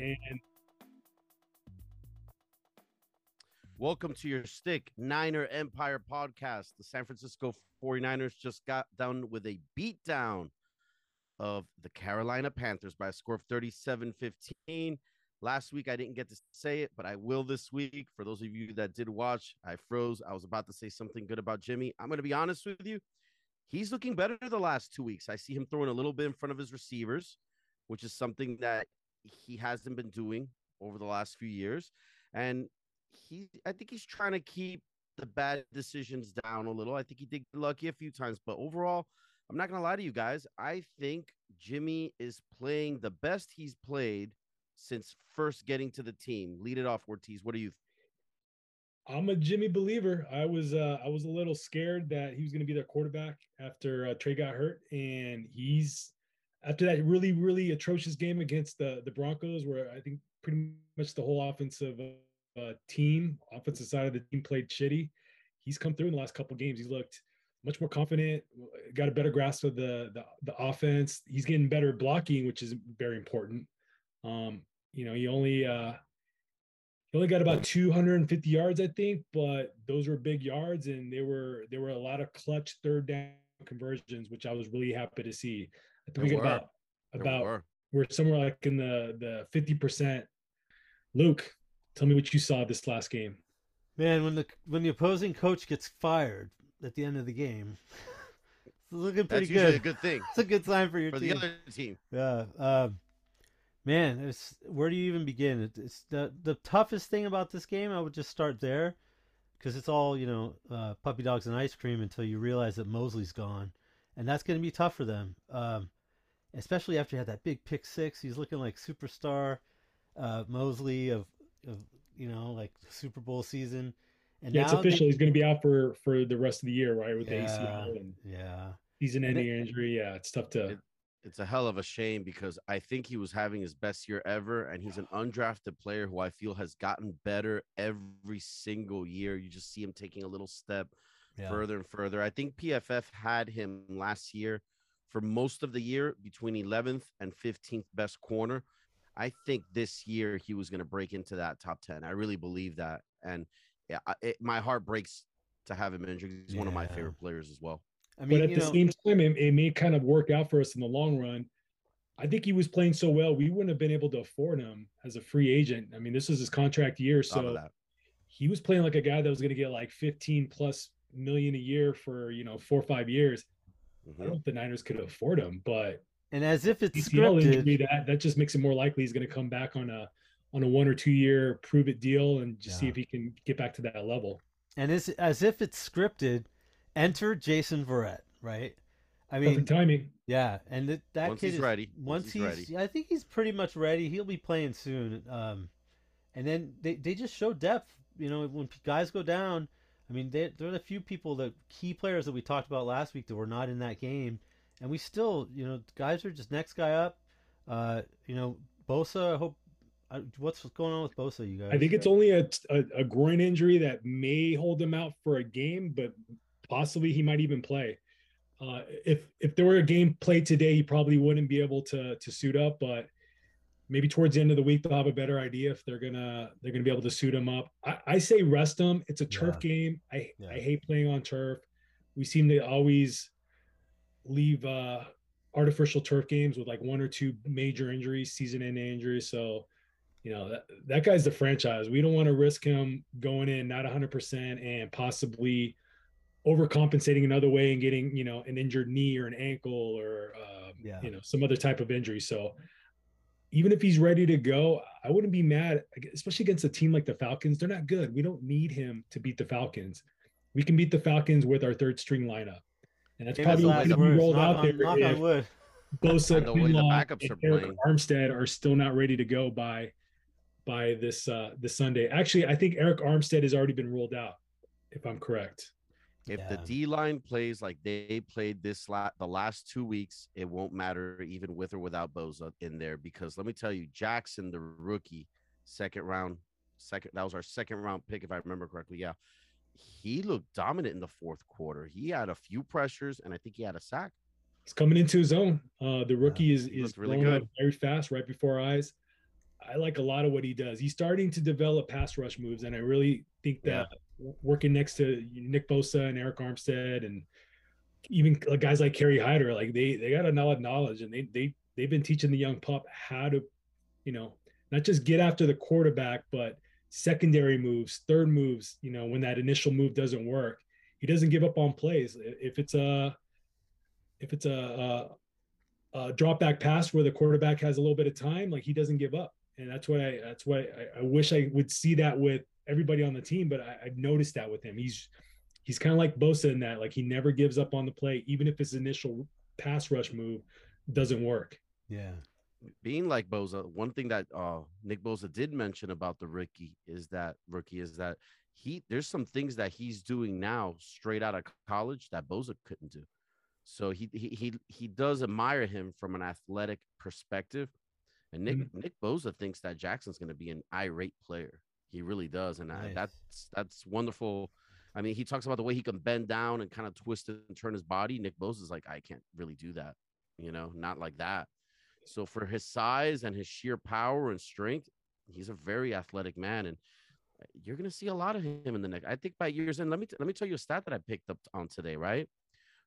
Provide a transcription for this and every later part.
And Welcome to your Stick Niner Empire podcast. The San Francisco 49ers just got done with a beatdown of the Carolina Panthers by a score of 37 15. Last week, I didn't get to say it, but I will this week. For those of you that did watch, I froze. I was about to say something good about Jimmy. I'm going to be honest with you. He's looking better the last two weeks. I see him throwing a little bit in front of his receivers, which is something that he hasn't been doing over the last few years. And he, I think he's trying to keep the bad decisions down a little. I think he did lucky a few times, but overall, I'm not going to lie to you guys. I think Jimmy is playing the best he's played since first getting to the team. Lead it off, Ortiz. What do you? I'm a Jimmy believer. I was uh, I was a little scared that he was going to be their quarterback after uh, Trey got hurt, and he's after that really really atrocious game against the the Broncos, where I think pretty much the whole offensive uh, team, offensive side of the team played shitty. He's come through in the last couple games. He's looked much more confident, got a better grasp of the, the the offense. He's getting better blocking, which is very important. Um, you know, he only uh he only got about 250 yards, I think, but those were big yards and they were there were a lot of clutch third down conversions, which I was really happy to see. I think we get about about were. we're somewhere like in the the 50%. Luke, tell me what you saw this last game. Man, when the when the opposing coach gets fired at the end of the game, it's looking pretty That's good. a good thing. It's a good sign for your for team. the other team. Yeah. Um, man, it's where do you even begin? It's the the toughest thing about this game. I would just start there because it's all you know, uh, puppy dogs and ice cream until you realize that Mosley's gone, and that's going to be tough for them. Um, especially after he had that big pick six. He's looking like superstar uh, Mosley of, of you know like Super Bowl season. And yeah, it's now official. they- He's going to be out for for the rest of the year, right? With Yeah, the ACL and yeah. season-ending injury. Yeah, it's tough to. It- It's a hell of a shame because I think he was having his best year ever, and he's an undrafted player who I feel has gotten better every single year. You just see him taking a little step Yeah. further and further. I think PFF had him last year for most of the year between 11th and 15th best corner. I think this year he was going to break into that top 10. I really believe that. And yeah, it, my heart breaks to have him injured. He's one of my favorite players as well. I mean, but at the know, same time, it, it may kind of work out for us in the long run. I think he was playing so well, we wouldn't have been able to afford him as a free agent. I mean, this is his contract year, so that. he was playing like a guy that was going to get like 15 plus million a year for you know four or five years. I Mhm. don't know if the Niners could afford him, but and as if it's ACL scripted. injury that that just makes it more likely he's going to come back on a on a one or two year prove it deal and just see if he can get back to that level. and as as if it's scripted, enter Jason Verrett, right? I mean, Perfect timing. yeah, and that that Once kid he's is, ready, Once, once he's, he's ready. I think he's pretty much ready. He'll be playing soon. Um, and then they, they just show depth. You know, when guys go down, I mean, they they're the few people that key players that we talked about last week that were not in that game, and we still, you know, guys are just next guy up. Uh, you know, Bosa. I hope. I, what's going on with Bosa, you guys? I think it's only a, a a groin injury that may hold him out for a game, but possibly he might even play. Uh, if if there were a game played today, he probably wouldn't be able to to suit up, but maybe towards the end of the week they'll have a better idea if they're gonna they're gonna be able to suit him up. I, I say rest him. It's a turf Yeah. game. I Yeah. I hate playing on turf. We seem to always leave uh artificial turf games with like one or two major injuries, season ending injuries. So you know that, that guy's the franchise. We don't want to risk him going in not 100% and possibly overcompensating another way and getting you know an injured knee or an ankle or um, Yeah. you know some other type of injury. So even if he's ready to go, I wouldn't be mad, especially against a team like the Falcons. They're not good. We don't need him to beat the Falcons. We can beat the Falcons with our third string lineup, and that's Famous probably last going to be rolled knock out there knock on if wood. Bosa, And the way backups and are Arik playing. Armstead are still not ready to go by by this uh this Sunday. Actually, I think Arik Armstead has already been ruled out, if I'm correct. If the D line plays like they played this la- the last two weeks, it won't matter even with or without Bosa in there because let me tell you, Jackson, the rookie, second round, second that was our second round pick if I remember correctly. Yeah, he looked dominant in the fourth quarter. He had a few pressures and I think he had a sack. He's coming into his own. Uh, the rookie is is really good. very fast, right before our eyes. I like a lot of what he does. He's starting to develop pass rush moves, and I really think that yeah. working next to Nick Bosa and Arik Armstead, and even guys like Kerry Hyder, like they they got a lot of knowledge, and they they they've been teaching the young pup how to, you know, not just get after the quarterback, but secondary moves, third moves. You know, when that initial move doesn't work, he doesn't give up on plays. If it's a if it's a, a, a drop back pass where the quarterback has a little bit of time, like he doesn't give up, and that's what I that's what I, I wish I would see that with everybody on the team. But I, I've noticed that with him, he's he's kind of like Bosa in that, like he never gives up on the play, even if his initial pass rush move doesn't work. Yeah. Being like Bosa, one thing that uh, Nick Bosa did mention about the rookie is that rookie is that he there's some things that he's doing now straight out of college that Bosa couldn't do. So he he he he does admire him from an athletic perspective. And Nick mm-hmm. Nick Bosa thinks that Jackson's going to be an irate player. He really does, and nice. I, that's that's wonderful. I mean, he talks about the way he can bend down and kind of twist and turn his body. Nick Bosa is like, I can't really do that, you know, not like that. So for his size and his sheer power and strength, he's a very athletic man, and uh, you're going to see a lot of him in the next. I think by years in. Let me t- let me tell you a stat that I picked up on today. Right,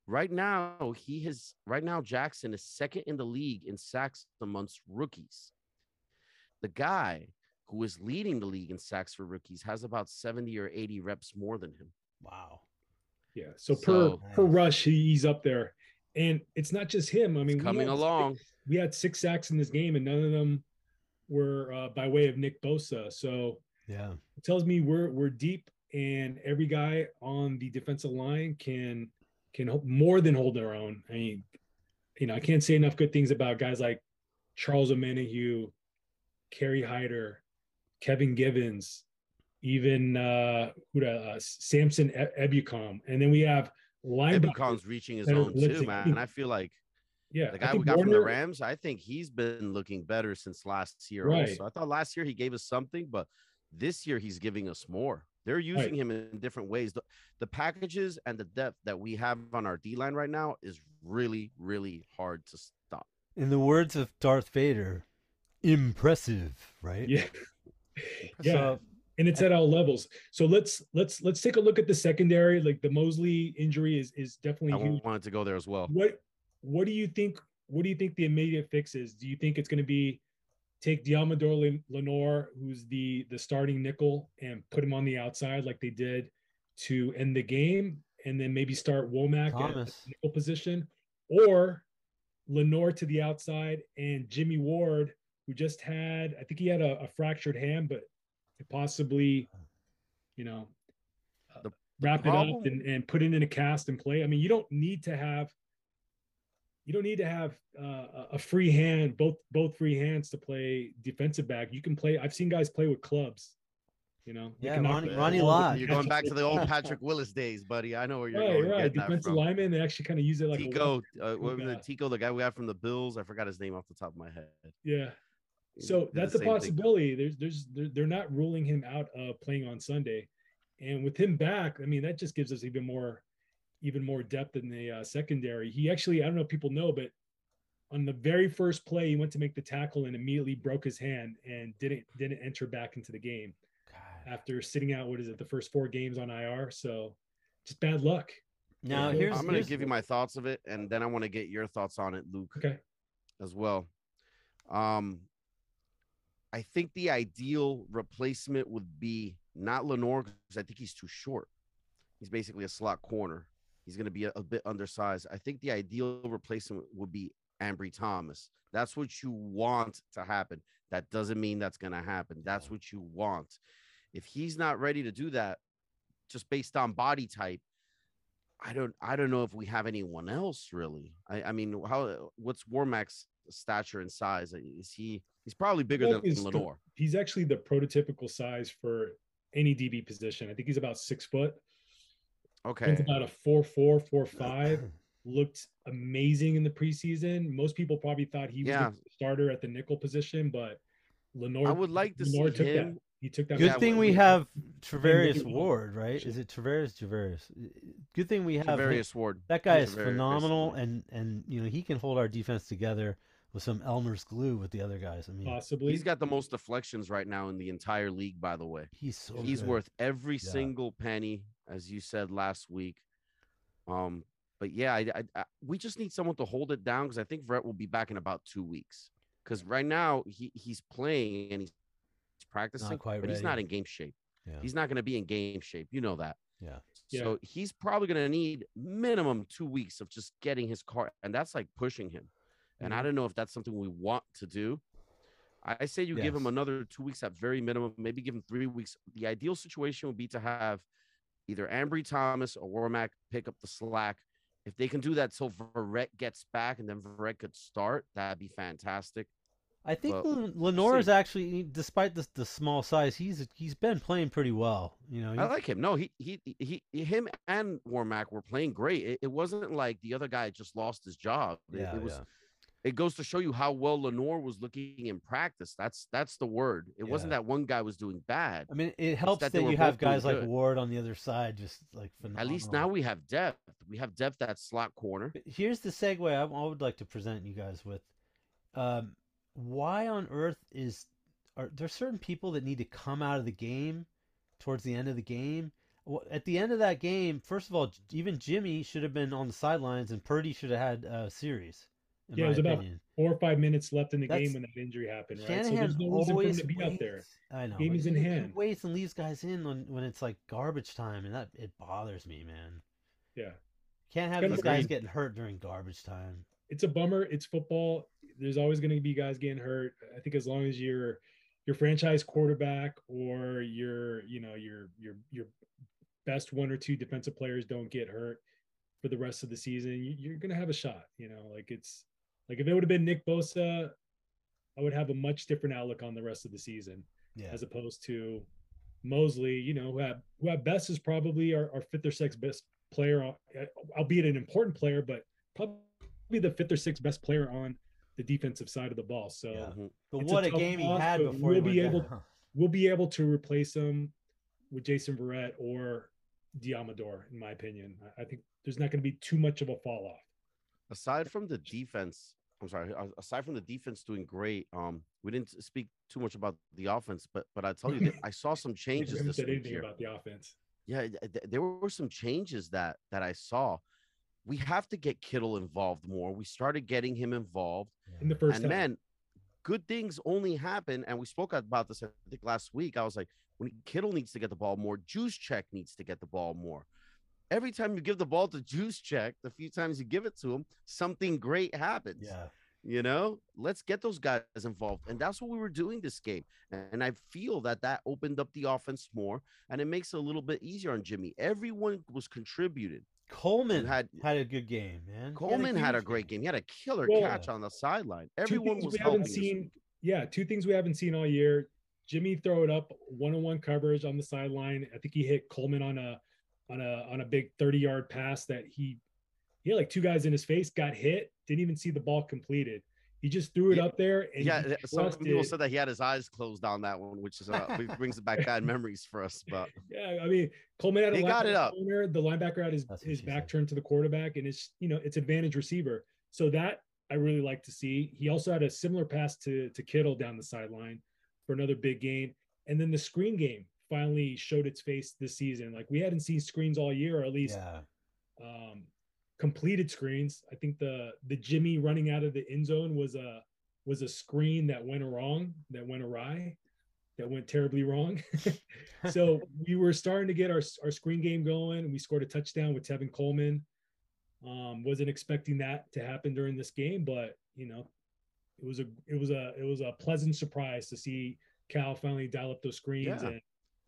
right now he has right now Jackson is second in the league in sacks amongst rookies. The guy who is leading the league in sacks for rookies has about 70 or 80 reps more than him. Wow. Yeah. So, so per per rush, he's up there. And it's not just him. I mean, coming along. Six, we had six sacks in this game, and none of them were uh, by way of Nick Bosa. So yeah, it tells me we're we're deep, and every guy on the defensive line can can more than hold their own. I mean, you know, I can't say enough good things about guys like Charles Omenihu, Kerry Hyder, Kevin Givens, even uh, who uh, Samson Ebukam, and then we have linebackers Ebukam's reaching his own too, man. And I feel like yeah, the guy we got Warner, from the Rams, I think he's been looking better since last year. Right. Also, I thought last year he gave us something, but this year he's giving us more. They're using right. him in different ways. The, the packages and the depth that we have on our D line right now is really, really hard to stop. In the words of Darth Vader, impressive, right? Yeah. yeah. And it's at all levels. So let's let's let's take a look at the secondary. Like the Mosley injury is is definitely I huge. wanted to go there as well. What what do you think? What do you think the immediate fix is? Do you think it's going to be take Deommodore Lenoir, who's the the starting nickel, and put him on the outside like they did to end the game, and then maybe start Womack Thomas. at the nickel position, or Lenoir to the outside and Jimmy Ward, who just had I think he had a, a fractured hand, but possibly, you know, uh, wrap it up and, and put it in a cast and play. I mean, you don't need to have you don't need to have uh, a free hand, both both free hands to play defensive back. You can play. I've seen guys play with clubs. You know, yeah, Ronnie, Ronnie Lott. You're going back to the old Patrick Willis days, buddy. I know where you're right, going. Right, defensive lineman. They actually kind of use it like Tico. Uh, what was it? Tico, the guy we got from the Bills. I forgot his name off the top of my head. Yeah. So that's a possibility. Thing. There's, there's, they're not ruling him out of playing on Sunday, and with him back, I mean, that just gives us even more even more depth in the uh, secondary. He actually, I don't know if people know, but on the very first play, he went to make the tackle and immediately broke his hand and didn't didn't enter back into the game God. after sitting out. What is it? The first four games on IR. So just bad luck. Now here's I'm going to give you my thoughts of it, and then I want to get your thoughts on it, Luke. Okay. As well. Um, I think the ideal replacement would be not Lenoir because I think he's too short. He's basically a slot corner. He's going to be a, a, bit undersized. I think the ideal replacement would be Ambry Thomas. That's what you want to happen. That doesn't mean that's going to happen. That's what you want. If he's not ready to do that, just based on body type, I don't I don't know if we have anyone else really. I, I mean, how what's Womack's stature and size? Is he he's probably bigger than Lenoir? He's actually the prototypical size for any DB position. I think he's about six foot. Okay. It's about a four four four five. Looked amazing in the preseason. Most people probably thought he was yeah. the starter at the nickel position, but Lenoir. I would like to Lenoir see him. That. He took that. Good thing we have Travarius Ward, right? Is it Travarius? Travarius. Good thing we have Travarius Ward. That guy is phenomenal, and and you know he can hold our defense together with some Elmer's glue with the other guys. I mean, Possibly. He's got the most deflections right now in the entire league, by the way. he's so He's good. worth every Yeah. single penny, as you said last week. Um, but yeah, I, I, I, we just need someone to hold it down because I think Verrett will be back in about two weeks. Because right now he, he's playing and he's practicing, quite but he's not in game shape. Yeah. He's not going to be in game shape. You know that. Yeah. Yeah. So he's probably going to need minimum two weeks of just getting his car, and that's like pushing him. And I Mhm. don't know if that's something we want to do. I I say you give him another two weeks at very minimum, maybe give him three weeks. The ideal situation would be to have either Ambry Thomas or Womack pick up the slack. If they can do that till Verrett gets back and then Verrett could start, that'd be fantastic. I think Len- Lenoir is actually, despite the the small size, he's he's been playing pretty well. You know, I like him. No, he he he him and Womack were playing great. It, it wasn't like the other guy just lost his job. It, yeah, it was yeah. It goes to show you how well Lenoir was looking in practice. That's that's the word. It wasn't that one guy was doing bad. I mean, it helps that that, you have guys like. Ward on the other side, just like At least now we have depth. We have depth at slot corner. But Here's the segue I, I would like to present you guys with. Um, why on earth is are there certain people that need to come out of the game towards the end of the game? Well, At the end of that game, first of all, even Jimmy should have been on the sidelines, and Purdy should have had a series. Yeah, it was about. Four or five minutes left in the That's- game when that injury happened, right? so there's no reason for him to be waits. out there. I know. Game is in hand. waits and leaves guys in when, when it's like garbage time, and that it bothers me, man. Yeah. Can't have these guys getting hurt during garbage time. it's a bummer. It's football. There's always going to be guys getting hurt. I think as long as you're your franchise quarterback or your you know your your your best one or two defensive players don't get hurt for the rest of the season, you, you're going to have a shot. You know, like it's like if it would have been Nick Bosa, I would have a much different outlook on the rest of the season Yeah. as opposed to Mosley. You know, who at who at best is probably our, our fifth or sixth best player, uh, albeit an important player, but probably the fifth or sixth best player on the defensive side of the ball. So Yeah. Mhm. But It's a what a tough game he had before we'll went be able- down. we'll be able to replace him with Jason Verrett or Deommodore, in my opinion. I- I think there's not going to be too much of a fall off. Aside from the defense, I'm sorry. Aside from the defense doing great, um, we didn't speak too much about the offense, but but I tell you, that I saw some changes this week anything here. about the offense. Yeah, th- th- there were some changes that that I saw. We have to get Kittle involved more. We started getting him involved. In the first and half. man, good things only happen. And we spoke about this, I think, last week. I was like, when Kittle needs to get the ball more, Juszczyk needs to get the ball more. Every time you give the ball to Juszczyk, the few times you give it to him, something great happens. Yeah. You know, let's get those guys involved. And that's what we were doing this game. And I feel that that opened up the offense more and it makes it a little bit easier on Jimmy. Everyone was contributed. Coleman had had a good game, man. Coleman had a huge great game. He had a killer Well, catch on the sideline. Two Everyone was we helping. haven't seen. Yeah, two things we haven't seen all year. Jimmy throw it up one on one coverage on the sideline. I think he hit Coleman on a on a on a big 30 yard pass that he he had like two guys in his face, got hit, didn't even see the ball completed. He just threw it Yeah, up there and Yeah, some people said that he had his eyes closed on that one, which is uh, brings back bad memories for us. But Yeah, I mean Coleman had a He got it up. corner, the linebacker had his, That's his back said. turned to the quarterback, and it's you know it's advantage receiver. So that I really like to see. He also had a similar pass to to Kittle down the sideline for another big gain, and then the screen game finally showed its face this season. Like we hadn't seen screens all year, or at least Yeah. um, completed screens. I think the the Jimmy running out of the end zone was a was a screen that went wrong, that went awry, that went terribly wrong. so we were starting to get our our screen game going. We scored a touchdown with Tevin Coleman. Um, wasn't expecting that to happen during this game, but you know, it was a it was a it was a pleasant surprise to see Kyle finally dial up those screens Yeah. and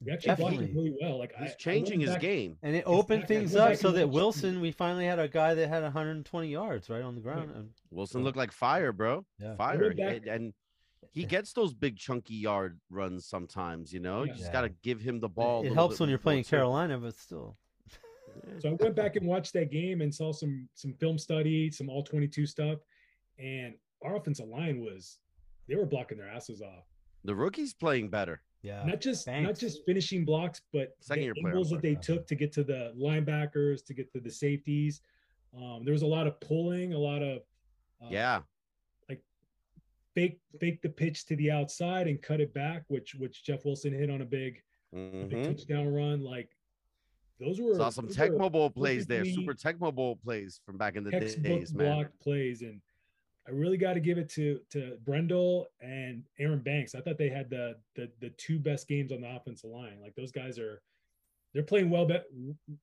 we actually blocked it Definitely. really well. Like I- I he's went changing his back- game. And it opened things up so that Wilson, we finally had a guy that had 120 yards right on the ground. And Wilson Yeah. looked like fire, bro. Yeah. Fire. And, and he gets those big chunky yard runs sometimes, you know. You just Yeah. got to give him the ball. it helps when you're playing. Carolina, but still. So I went back and watched that game and saw some some film study, some all 22 stuff, and our offensive line was they were blocking their asses off. The rookie's playing better. Yeah. Not just not just finishing blocks, but Second the year angles that they sorry. took to get to the linebackers, to get to the safeties. Um, there was a lot of pulling, a lot of uh, yeah. Like fake fake the pitch to the outside and cut it back, which which Jeff Wilson hit on a big, a big Mhm. touchdown run. Like those were Saw some those Tecmo Bowl plays there, super Tecmo Bowl plays from back in the textbook days, man. blocked plays, and I really got to give it to to Brendel and Aaron Banks. I thought they had the the the two best games on the offensive line. Like those guys are, they're playing well, bet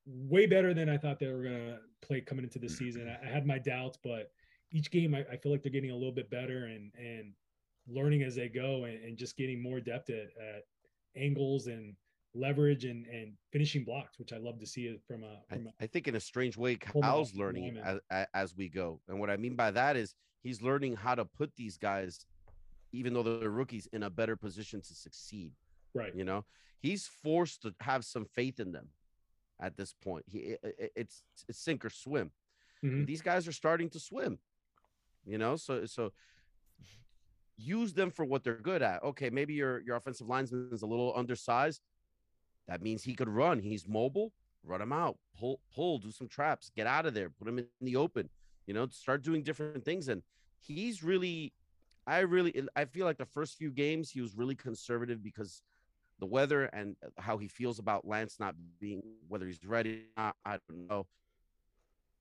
way better than I thought they were gonna play coming into the mm-hmm. season. I, I had my doubts, but each game I, I feel like they're getting a little bit better and and learning as they go and, and just getting more depth at, at angles and leverage and and finishing blocks, which I love to see from a I, from a I think in a strange way, Kyle's learning as, as we go. And what I mean by that is he's learning how to put these guys, even though they're rookies, in a better position to succeed. right. You know, he's forced to have some faith in them at this point. He, i- i- it's, it's sink or swim. Mhm. These guys are starting to swim. You know, so so use them for what they're good at. Okay, maybe your your offensive lineman is a little undersized. That means he could run. He's mobile. Run him out. Pull, pull. Do some traps. Get out of there. Put him in the open. You know, start doing different things. And he's really, I really, I feel like the first few games he was really conservative because the weather and how he feels about Lance not being whether he's ready. Or not, I don't know.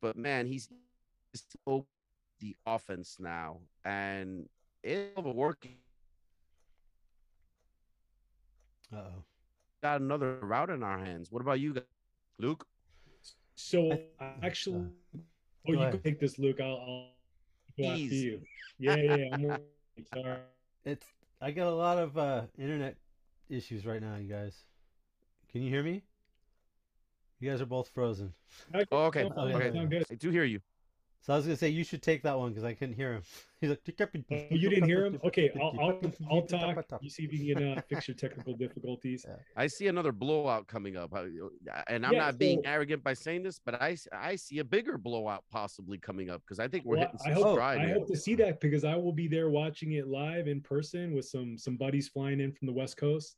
But man, he's he's so the offense now, and it's working. Uh oh. Got another route in our hands. What about you, guys? Luke? So I- I actually, oh, go you can take this, Luke. I'll, I'll go after you. Yeah, yeah. yeah. I'm sorry. It's I got a lot of uh, internet issues right now, you guys. Can you hear me? You guys are both frozen. Oh, okay. Oh, okay. okay. sound. I do hear you. So I was gonna say you should take that one because I couldn't hear him. He's like, Oh, you didn't hear him? Okay, I'll, I'll, I'll talk. You see if you can uh, fix your technical difficulties. I see another blowout coming up, and I'm Yeah, not being so- arrogant by saying this, but I I see a bigger blowout possibly coming up because I think we're Well, hitting I some hope, stride I here. hope to see that because I will be there watching it live in person with some some buddies flying in from the West Coast.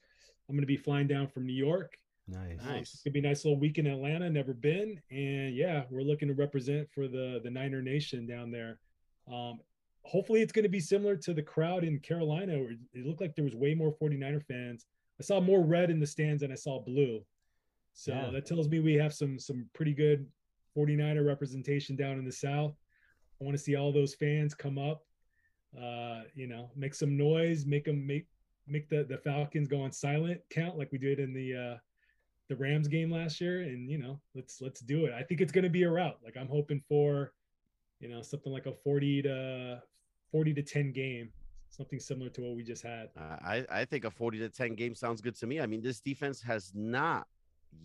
I'm going to be flying down from New York. Nice. Nice. It's gonna be a nice little week in Atlanta. Never been, and yeah, we're looking to represent for the the Niner Nation down there. Um, hopefully, it's going to be similar to the crowd in Carolina. Where it looked like there was way more 49er fans. I saw more red in the stands than I saw blue. So Yeah. that tells me we have some some pretty good 49er representation down in the South. I want to see all those fans come up. Uh, you know, make some noise, make them make make the the Falcons go on silent count like we did in the uh the Rams game last year, and you know, let's let's do it. I think it's going to be a route. Like I'm hoping for, you know, something like a 40 to 40 to 10 game, something similar to what we just had. Uh, I, I think a 40 to 10 game sounds good to me. I mean, this defense has not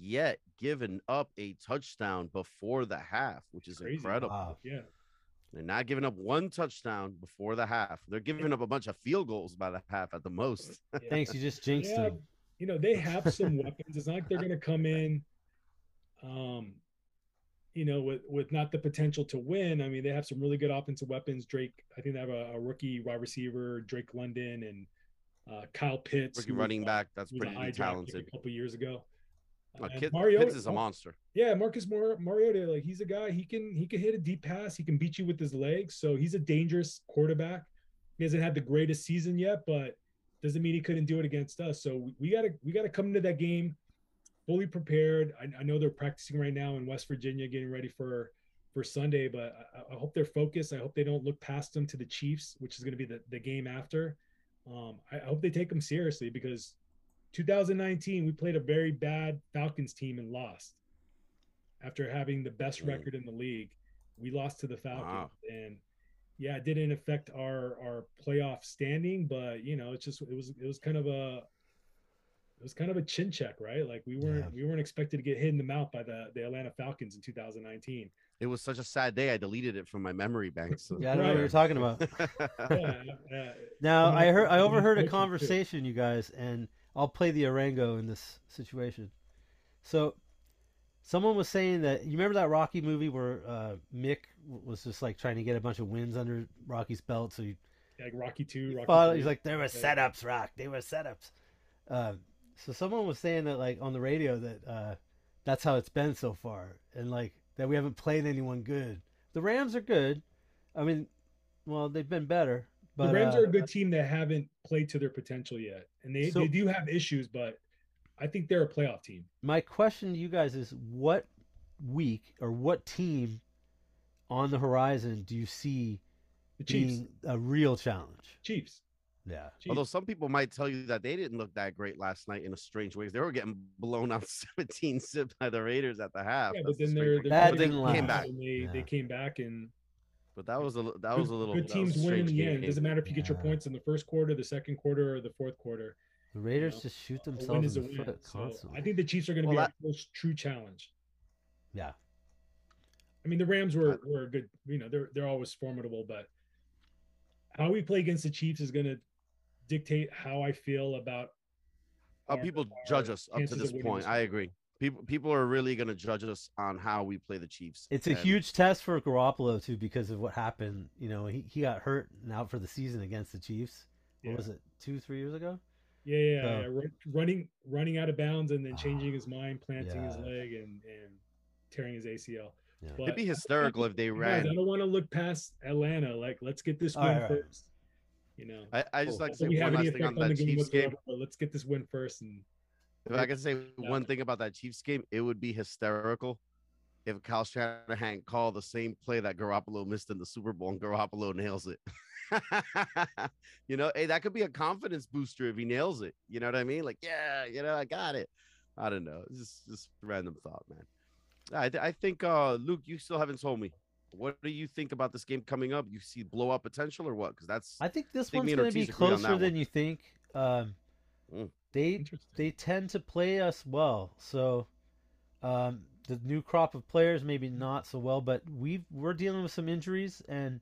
yet given up a touchdown before the half, which is Crazy. incredible. Wow. Yeah, They're not giving up one touchdown before the half. They're giving up a bunch of field goals by the half at the most. yeah. Thanks, you just jinxed Yeah, him. You know, they have some weapons. It's not like they're going to come in, um, you know, with with not the potential to win. I mean, they have some really good offensive weapons. Drake, I think they have a, a rookie wide receiver, Drake London, and uh, Kyle Pitts, Rookie running uh, back, that's was pretty talented. a couple years ago. Uh, Kid, Mariota- Pitts is a monster. Yeah, Marcus Mar- Mariota, like he's a guy. He can he can hit a deep pass. He can beat you with his legs. So he's a dangerous quarterback. He hasn't had the greatest season yet, but doesn't mean he couldn't do it against us. So we, we gotta we gotta come into that game fully prepared. I, I know they're practicing right now in West Virginia, getting ready for for Sunday. But I, I hope they're focused. I hope they don't look past them to the Chiefs, which is going to be the, the game after. Um, I, I hope they take them seriously because 2019 we played a very bad Falcons team and lost after having the best record in the league. We lost to the Falcons, Wow. and yeah, it didn't affect our our playoff standing, but you know, it's just it was it was kind of a it was kind of a chin check, right? Like we weren't Yeah. we weren't expected to get hit in the mouth by the the Atlanta Falcons in 2019. It was such a sad day. I deleted it from my memory bank. So. Yeah, I don't know what you're talking about. Yeah, uh, Now Yeah, I heard I overheard a coaches too. conversation, you guys, and I'll play the Arango in this situation. So, someone was saying that you remember that Rocky movie where uh, Mick was just like trying to get a bunch of wins under Rocky's belt, so he like Rocky Two. Rocky fought, he's like, "There were setups, Rock. They were setups." Uh, so someone was saying that like on the radio that uh, that's how it's been so far, and like that we haven't played anyone good. The Rams are good. I mean, well, they've been better, But the Rams uh, are a good team that haven't played to their potential yet, and they, So- they do have issues, but I think they're a playoff team. my question to you guys is what week or what team on the horizon do you see The Chiefs, being a real challenge? Chiefs, Yeah. Chiefs. Although some people might tell you that they didn't look that great last night in a strange way. They were getting blown out 17 zip by the Raiders at the half. yeah, That's but then they're, they're That playing didn't the last. Came back. and they they came back and But that was a li- that was a little good teams win in the end. game. Doesn't matter if you get your points in the first quarter, the second quarter, or the fourth quarter. The Raiders know, just shoot themselves in the win. foot So constantly. I think the Chiefs are going to Well, be that- our first true challenge. yeah. I mean, the Rams were were a good. You know, they're they're always formidable, but how we play against the Chiefs is going to dictate how I feel about. how our- people our judge us up to this point. this I agree. People people are really going to judge us on how we play the Chiefs. It's a And huge test for Garoppolo too because of what happened. You know, he, he got hurt and out for the season against the Chiefs. What Yeah. was it, two, three years ago? Yeah, yeah, So- yeah. Run- running running out of bounds and then changing his mind, planting his leg, and and tearing his ACL. Yeah. But It'd be hysterical if they guys, ran. I don't want to look past Atlanta. Like, let's get this win right, right. first. You know, I, I just Cool. like to say one have last thing on effect on that Chiefs game. whatsoever, but let's get this win first. And If I can say Yeah. one thing about that Chiefs game, it would be hysterical if Kyle Shanahan called the same play that Garoppolo missed in the Super Bowl and Garoppolo nails it. you know, hey, that could be a confidence booster if he nails it. You know what I mean? Like, yeah, you know, I got it. I don't know. It's just just random thought, man. I, th- I think uh Luke, you still haven't told me. What do you think about this game coming up? You see blowout potential or what? Because that's I think this think one's going to be Ortiz agree on closer than one. you think. Um, Mm. They they tend to play us well, so um, the new crop of players maybe not so well, but we we're dealing with some injuries and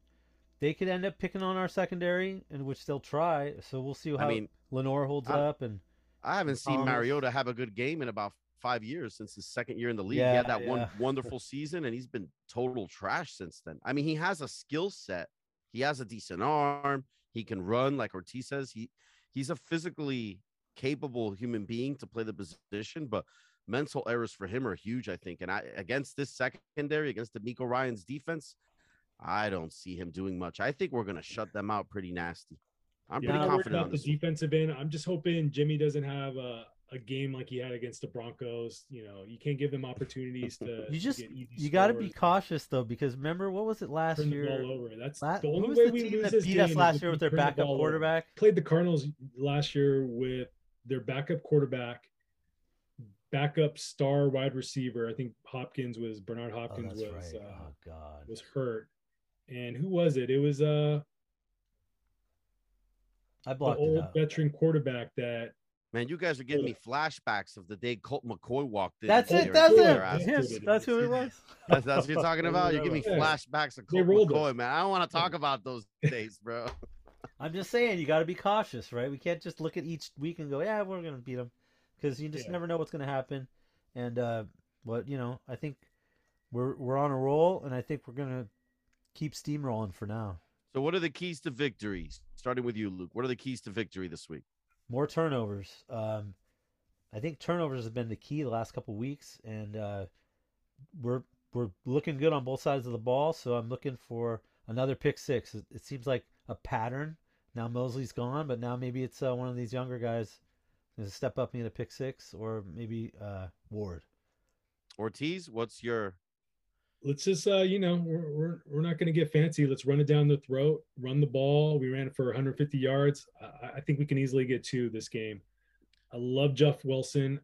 they could end up picking on our secondary, and which they'll try. So we'll see how I mean, Lenoir holds I- up and I haven't seen Thomas. Mariota have a good game in about five years since his second year in the league. he had that one wonderful season, and he's been total trash since then. I mean, he has a skill set. He has a decent arm. He can run, like Ortiz says. He he's a physically capable human being to play the position, but mental errors for him are huge, I think. And I against this secondary, against the DeMeco Ryans' defense, I don't see him doing much. I think we're gonna shut them out pretty nasty. I'm Yeah, pretty I'm not worried confident on about the this. one. defensive end. I'm just hoping Jimmy doesn't have a, a game like he had against the Broncos. You know, you can't give them opportunities to. you to just get easy you got to be cautious though because remember what was it last turn the year? ball over. That's La- the only way the we lose this beat game us is last year with their turn the backup over. quarterback? Played the Cardinals last year with their backup quarterback, backup star wide receiver. I think Hopkins was Bernard Oh, Hopkins that's was right. uh, oh God. was hurt, and who was it? It was uh I the blocked it old out. veteran quarterback that Man, you guys are giving me flashbacks of the day Colt McCoy walked in. That's it. That's it. that's Yes, that's who it was. That's, that's what you're talking about. You're giving me flashbacks of Colt McCoy, us. man. I don't want to talk about those days, bro. I'm just saying you got to be cautious, right? We can't just look at each week and go, "Yeah, we're going to beat them," because you just Yeah. never know what's going to happen. And uh, what you know, I think we're we're on a roll, and I think we're going to keep steamrolling for now. So, what are the keys to victory? Starting with you, Luke. What are the keys to victory this week? More turnovers. Um, I think turnovers have been the key the last couple weeks, and uh, we're we're looking good on both sides of the ball. So I'm looking for another pick six. It, it seems like a pattern. Now Mosley's gone, but now maybe it's uh, one of these younger guys going to step up and get a pick six, or maybe uh, Ward. Ortiz, what's your let's just uh you know we're we're, we're not going to get fancy let's run it down the throat run the ball we ran it for 150 yards I, I think we can easily get two this game i love jeff wilson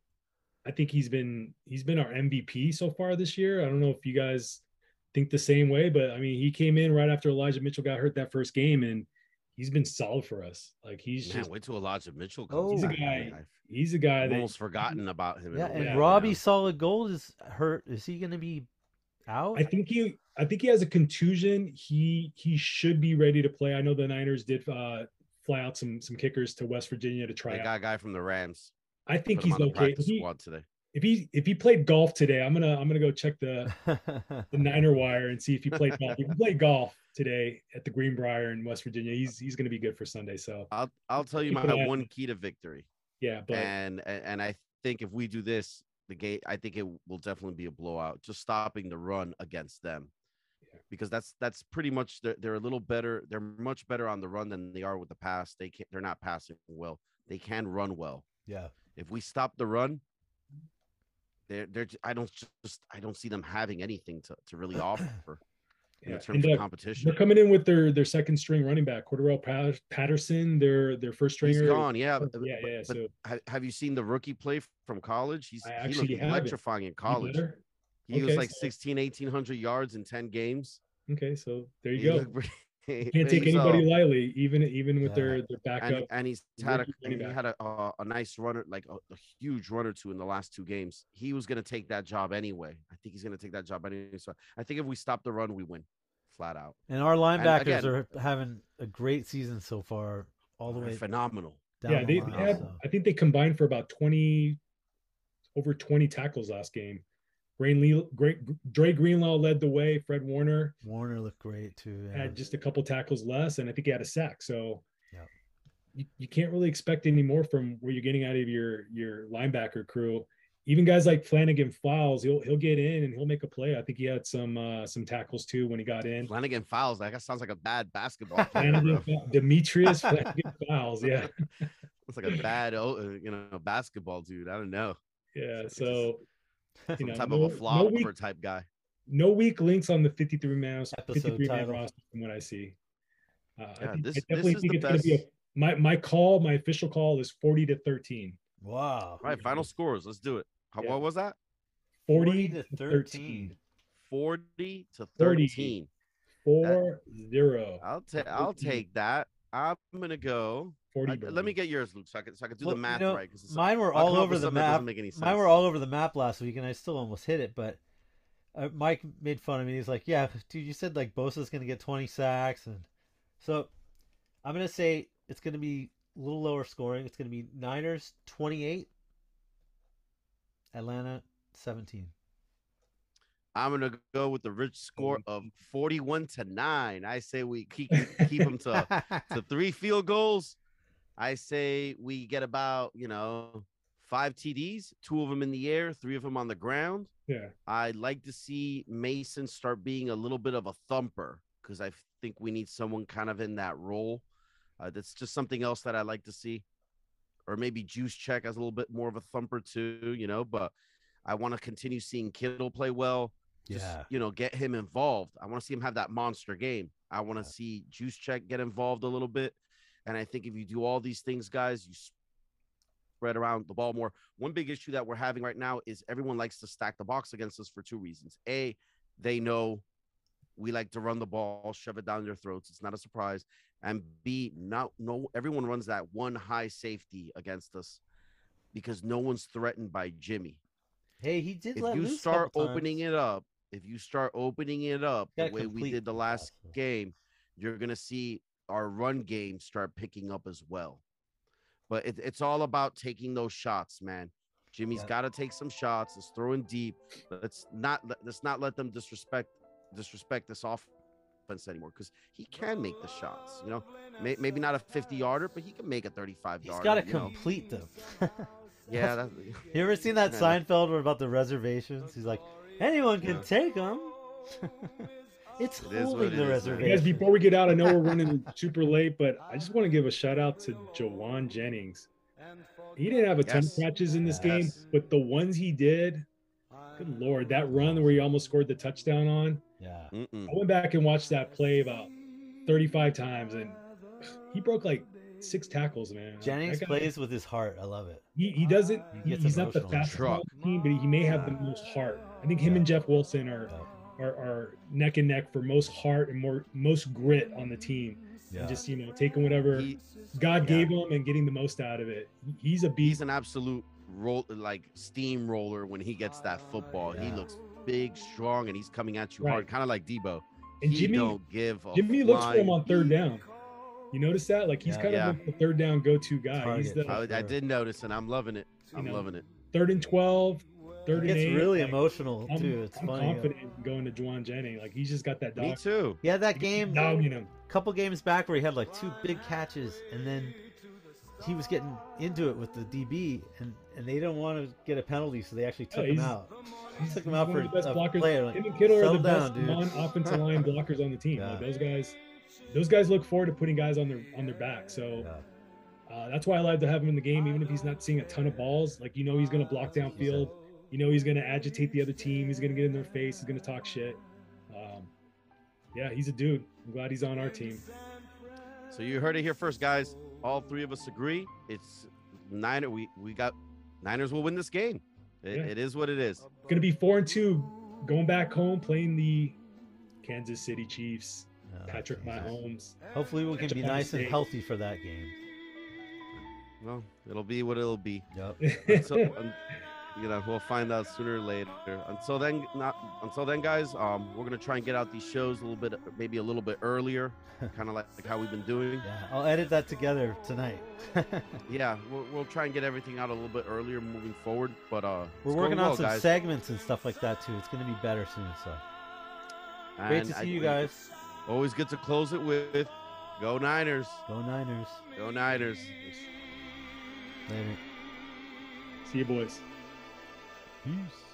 i think he's been he's been our mvp so far this year i don't know if you guys think the same way but i mean he came in right after elijah mitchell got hurt that first game and he's been solid for us like he's man? just Wait till Elijah Mitchell Oh. comes. He's a guy- he's a guy that almost forgotten about him. Yeah, and yeah, you Robbie know? Solid Gold is hurt. Is he going to be out? I think he I think he has a contusion. He he should be ready to play. I know the Niners did uh fly out some some kickers to West Virginia to try They out. a guy from the Rams. I think he's okay. If he, squad today. if he if he played golf today, I'm gonna I'm gonna go check the the Niner wire and see if he played golf. If he played golf today at the Greenbrier in West Virginia, he's he's gonna be good for Sunday. So I'll I'll tell you Keep my an eye on one key to victory. yeah, but and and and I think if we do this, the game, I think it will definitely be a blowout. Just stopping the run against them. because that's that's pretty much they're, they're a little better. They're much better on the run than they are with the pass. They can they're not passing well. They can run well. Yeah. If we stop the run, they're they're I don't just I don't see them having anything to, to really offer in Yeah, terms and, of competition. They're coming in with their their second string running back, Pat- Patterson. Their their first He's stringer. gone, yeah. Oh, yeah, but- yeah, yeah. but So have you seen the rookie play from college? He's he actually looked electrifying in college. He was like so- 16, 1800 yards in 10 games. Okay, so there you He go. looked Can't take pretty anybody solid. lightly, even even with Yeah. their their and, backup. and he's had a rookie running and he had a, a a nice runner, like a, a huge runner two in the last two games. He was gonna take that job anyway. I think he's gonna take that job anyway. So I think if we stop the run, we win, flat out. And our linebackers again- are having a great season so far, all the way phenomenal. down yeah, the they, line. they had. so. I think they combined for about twenty, over twenty tackles last game. Green great Dre Greenlaw led the way. Fred Warner Warner looked great too. Yeah. had just a couple tackles less, and I think he had a sack. So Yeah. you, you can't really expect any more from what you're getting out of your your linebacker crew. Even guys like Flanagan Files, he'll he'll get in and he'll make a play. I think he had some uh, some tackles too when he got in. Flanagan fouls. That sounds like a bad basketball. Flanagan. Demetrius Flanagan Files, yeah, It's like a bad, oh, uh, you know, basketball dude. I don't know. yeah. So you Some know, type no, of a no flopper weak, type guy. no weak links on the 53 man Episode 53 man roster from what I see. Uh, I, think, this- I this definitely is think the it's going to be a my my call. My official call is 40 to 13. wow. All right, Final scores. Let's do it. How, Yeah. What was that? 40, 40 to to 13. 13. 40 to 30. 13. Four zero. I'll take I'll take that. I'm gonna go. 40. I- let me get yours, Luke, so I can so I can do Well, the you math know, right. 'cause it's- Mine were I'll all over the something that map. make any Mine were all over the map last week, and I still almost hit it. But uh, Mike made fun of me. He's like, "Yeah, dude, you said like Bosa's gonna get 20 sacks, and so I'm gonna say it's gonna be a little lower scoring. It's gonna be Niners 28, Atlanta 17. I'm gonna go with the rich score of 41 to nine. I say we keep keep them to to three field goals. I say we get about you know five TDs, two of them in the air, three of them on the ground. Yeah. I'd like to see Mason start being a little bit of a thumper because I think we need someone kind of in that role. Uh, that's just something else that I like to see, or maybe Juszczyk as a little bit more of a thumper too, you know. But I want to continue seeing Kittle play well. Just Yeah. you know, get him involved. I want to see him have that monster game. I want to Yeah. see Juszczyk get involved a little bit. And I think if you do all these things, guys, you spread around the ball more. One big issue that we're having right now is everyone likes to stack the box against us for two reasons. A, they know we like to run the ball, shove it down their throats. It's not a surprise. And B, not no everyone runs that one high safety against us because no one's threatened by Jimmy. Hey, he did If let you start opening times. it up, if you start opening it up the way we did the the last game, you're gonna see our run game start picking up as well. But it, it's all about taking those shots, man. Jimmy's Yeah. got to take some shots. Let's throw in deep. Let's not let- let's not let them disrespect disrespect this offense anymore because he can make the shots. You know, May, maybe not a 50 yarder, but he can make a 35 He's yarder. got to you know? complete them. Yeah, that, You ever seen that Yeah. Seinfeld where about the reservations? He's like, anyone can Yeah. take them. it's It is what holding it the is, man. reservation. Guys, before we get out, I know we're running super late, but I just want to give a shout out to Jauan Jennings. He didn't have a ton Yes. of catches in this game, but the ones he did, good lord, that run where he almost scored the touchdown on. yeah. mm-mm. I went back and watched that play about 35 times, and he broke like six tackles, man. Jennings guy- plays with his heart. I love it. He, he doesn't. He gets he's not the fastest Truck. on the team, but he may have the most heart. I think him and Jeff Wilson are, Yeah. Are are neck and neck for most heart and more most grit on the team. Yeah. And just you know taking whatever He- God yeah. gave him and getting the most out of it. He's a beast. he's beast. an absolute roll like steamroller when he gets that football. He Yeah. looks big, strong, and he's coming at you Right. hard, kind of like Deebo. And he Jimmy don't give a Jimmy looks for him on third down. You notice that? Like he's Yeah. kind Yeah. of the third down go-to guy. He's the I, I did notice, and I'm loving it. I'm know, loving it. third and twelve, third He and gets eight. really like, emotional I'm, too. It's I'm funny. confident in going to Jauan Jennings. Like he's just got that dog. Me too. Yeah, that game, Dog in him. couple games back where he had like two big catches, and then he was getting into it with the DB, and and they didn't want to get a penalty, so they actually took him out. he's, Took him out one for of the best a blockers. player, like, him and Kittle are the best down, dude. non-offensive line blockers on the team. Yeah. Like those guys, those guys look forward to putting guys on their on their back. So Yeah. uh, that's why I like to have him in the game, even if he's not seeing a ton of balls. Like you know, he's going to block downfield. You know, he's going to agitate the other team. He's going to get in their face. He's going to talk shit. Um, yeah, he's a dude. I'm glad he's on our team. So you heard it here first, guys. All three of us agree. It's Niner. We we got Niners will win this game. It, Yeah. it is what it is. Going to be four and two, going back home playing the Kansas City Chiefs. Yeah. Patrick Mahomes. Hopefully we can be Ohio nice and healthy for that game. Well, it'll be what it'll be. Yep. So, um, you know, we'll find out sooner or later. Until then, not until then, guys. Um, we're gonna try and get out these shows a little bit, maybe a little bit earlier, kind of like, like how we've been doing. Yeah, I'll edit that together tonight. Yeah, we'll, we'll try and get everything out a little bit earlier moving forward. But uh, We're working on well, some guys. segments and stuff like that too. It's gonna be better soon. So great to see I- you guys. Always good to close it with "Go Niners, Go Niners. Go Niners." Later. See you, boys. Peace.